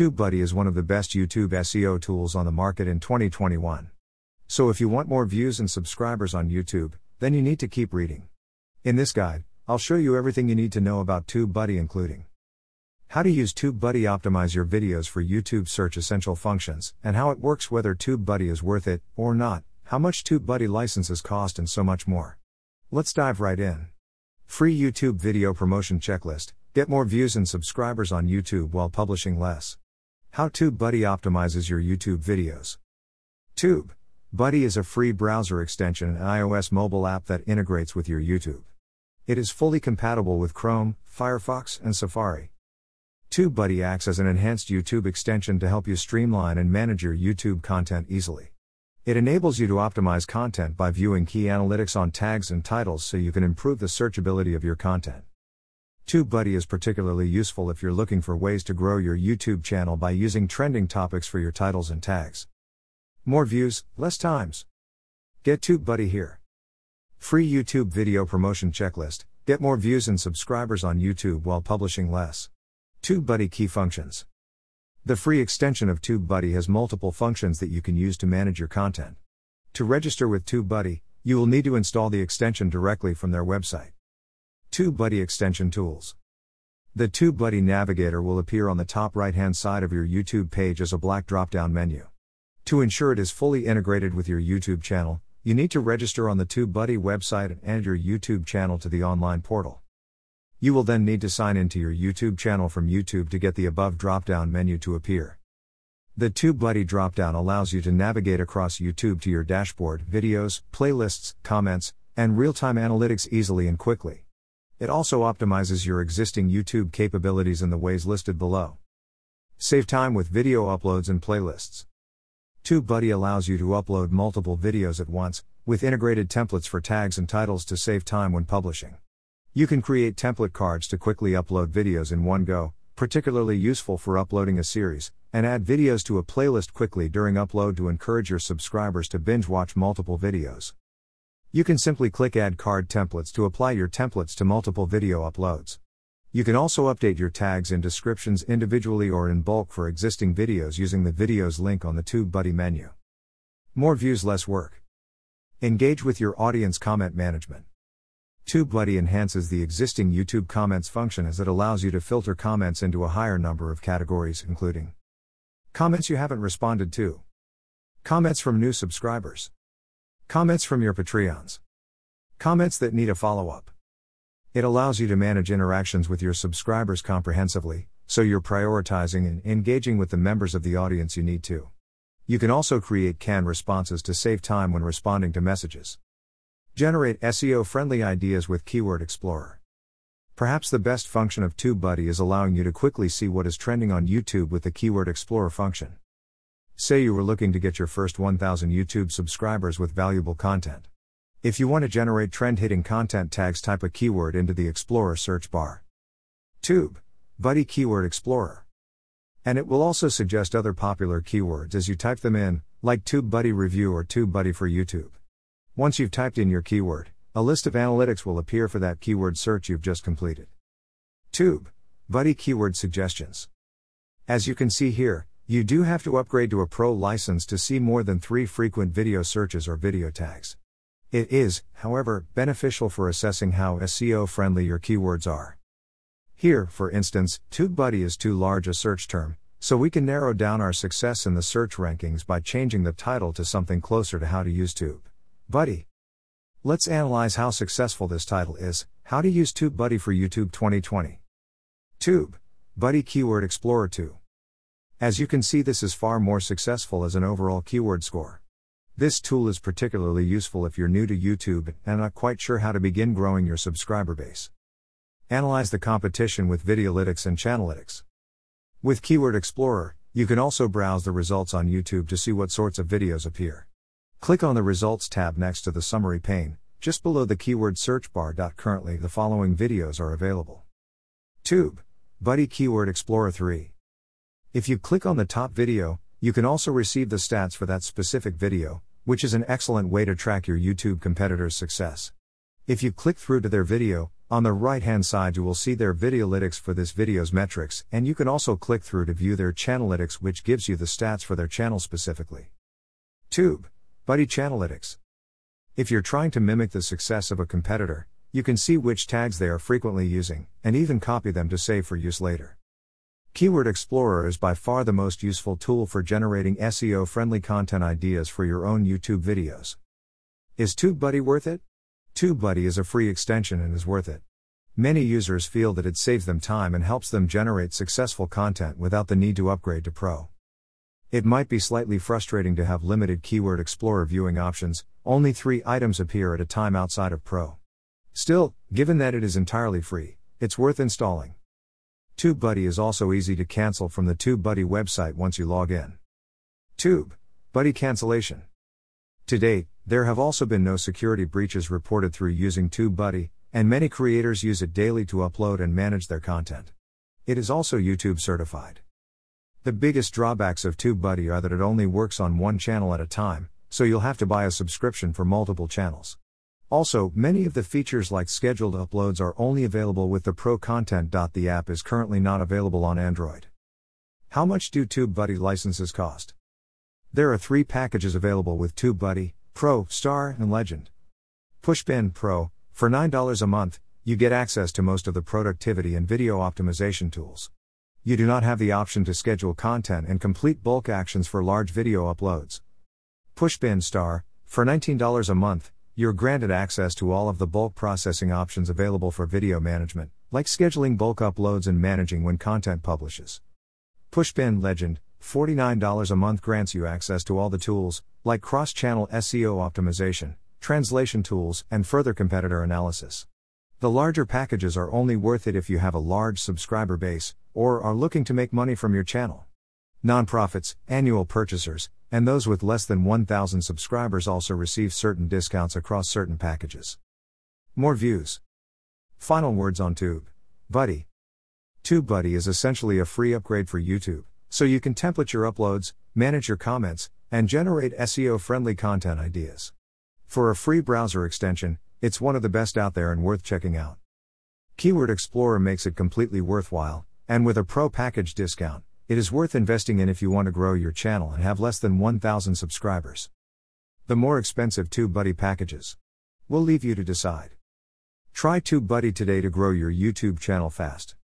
TubeBuddy is one of the best YouTube SEO tools on the market in 2021. So if you want more views and subscribers on YouTube, then you need to keep reading. In this guide, I'll show you everything you need to know about TubeBuddy including how to use TubeBuddy optimize your videos for YouTube search essential functions and how it works whether TubeBuddy is worth it or not, how much TubeBuddy licenses cost and so much more. Let's dive right in. Free YouTube video promotion checklist. Get more views and subscribers on YouTube while publishing less. How TubeBuddy optimizes your YouTube videos. Tube Buddy is a free browser extension and iOS mobile app that integrates with your YouTube. It is fully compatible with Chrome, Firefox, and Safari. TubeBuddy acts as an enhanced YouTube extension to help you streamline and manage your YouTube content easily. It enables you to optimize content by viewing key analytics on tags and titles so you can improve the searchability of your content. TubeBuddy is particularly useful if you're looking for ways to grow your YouTube channel by using trending topics for your titles and tags. More views, less times. Get TubeBuddy here. Free YouTube video promotion checklist. Get more views and subscribers on YouTube while publishing less. TubeBuddy key functions. The free extension of TubeBuddy has multiple functions that you can use to manage your content. To register with TubeBuddy, you will need to install the extension directly from their website. TubeBuddy Extension Tools. The TubeBuddy Navigator will appear on the top right hand side of your YouTube page as a black drop down menu. To ensure it is fully integrated with your YouTube channel, you need to register on the TubeBuddy website and add your YouTube channel to the online portal. You will then need to sign into your YouTube channel from YouTube to get the above drop down menu to appear. The TubeBuddy drop down allows you to navigate across YouTube to your dashboard, videos, playlists, comments, and real time analytics easily and quickly. It also optimizes your existing YouTube capabilities in the ways listed below. Save time with video uploads and playlists. TubeBuddy allows you to upload multiple videos at once, with integrated templates for tags and titles to save time when publishing. You can create template cards to quickly upload videos in one go, particularly useful for uploading a series, and add videos to a playlist quickly during upload to encourage your subscribers to binge watch multiple videos. You can simply click Add Card Templates to apply your templates to multiple video uploads. You can also update your tags and descriptions individually or in bulk for existing videos using the Videos link on the TubeBuddy menu. More views, less work. Engage with your audience comment management. TubeBuddy enhances the existing YouTube comments function as it allows you to filter comments into a higher number of categories, including comments you haven't responded to, comments from new subscribers. Comments from your Patreons. Comments that need a follow up. It allows you to manage interactions with your subscribers comprehensively, so you're prioritizing and engaging with the members of the audience you need to. You can also create canned responses to save time when responding to messages. Generate SEO friendly ideas with Keyword Explorer. Perhaps the best function of TubeBuddy is allowing you to quickly see what is trending on YouTube with the Keyword Explorer function. Say you were looking to get your first 1000 YouTube subscribers with valuable content. If you want to generate trend hitting content tags, type a keyword into the Explorer search bar. Tube, Buddy Keyword Explorer. And it will also suggest other popular keywords as you type them in, like Tube Buddy Review or Tube Buddy for YouTube. Once you've typed in your keyword, a list of analytics will appear for that keyword search you've just completed. Tube, Buddy Keyword Suggestions. As you can see here, you do have to upgrade to a pro license to see more than three frequent video searches or video tags. It is, however, beneficial for assessing how SEO friendly your keywords are. Here, for instance, TubeBuddy is too large a search term, so we can narrow down our success in the search rankings by changing the title to something closer to how to use TubeBuddy. Let's analyze how successful this title is How to Use TubeBuddy for YouTube 2020. TubeBuddy Keyword Explorer 2. As you can see, this is far more successful as an overall keyword score. This tool is particularly useful if you're new to YouTube and not quite sure how to begin growing your subscriber base. Analyze the competition with Videolytics and Channelytics. With Keyword Explorer, you can also browse the results on YouTube to see what sorts of videos appear. Click on the Results tab next to the Summary pane, just below the keyword search bar. Currently, the following videos are available Tube, Buddy Keyword Explorer 3. If you click on the top video, you can also receive the stats for that specific video, which is an excellent way to track your YouTube competitors' success. If you click through to their video, On the right hand side, you will see their Videolytics for this video's metrics, and you can also click through to view their Channelytics, which gives you the stats for their channel specifically. Tube Buddy Channelytics. If you're trying to mimic the success of a competitor, you can see which tags they are frequently using, and even copy them to save for use later. Keyword Explorer is by far the most useful tool for generating SEO friendly content ideas for your own YouTube videos. Is TubeBuddy worth it? TubeBuddy is a free extension and is worth it. Many users feel that it saves them time and helps them generate successful content without the need to upgrade to Pro. It might be slightly frustrating to have limited Keyword Explorer viewing options, only three items appear at a time outside of Pro. Still, given that it is entirely free, it's worth installing. TubeBuddy is also easy to cancel from the TubeBuddy website once you log in. Tube Buddy cancellation. To date, there have also been no security breaches reported through using TubeBuddy, and many creators use it daily to upload and manage their content. It is also YouTube certified. The biggest drawbacks of TubeBuddy are that it only works on one channel at a time, so you'll have to buy a subscription for multiple channels. Also, many of the features like scheduled uploads are only available with the Pro content. The app is currently not available on Android. How much do TubeBuddy licenses cost? There are three packages available with TubeBuddy Pro, Star, and Legend. Pushpin Pro, for $9 a month, you get access to most of the productivity and video optimization tools. You do not have the option to schedule content and complete bulk actions for large video uploads. Pushpin Star, for $19 a month, you're granted access to all of the bulk processing options available for video management, like scheduling bulk uploads and managing when content publishes. Pushpin Legend, $49 a month grants you access to all the tools, like cross channel SEO optimization, translation tools, and further competitor analysis. The larger packages are only worth it if you have a large subscriber base, or are looking to make money from your channel. Nonprofits, annual purchasers, and those with less than 1,000 subscribers also receive certain discounts across certain packages. More views. Final words on Tube. Buddy. Tube Buddy is essentially a free upgrade for YouTube, so you can template your uploads, manage your comments, and generate SEO friendly content ideas. For a free browser extension, it's one of the best out there and worth checking out. Keyword Explorer makes it completely worthwhile, and with a pro package discount, it is worth investing in if you want to grow your channel and have less than 1,000 subscribers. The more expensive TubeBuddy packages. We'll leave you to decide. Try TubeBuddy today to grow your YouTube channel fast.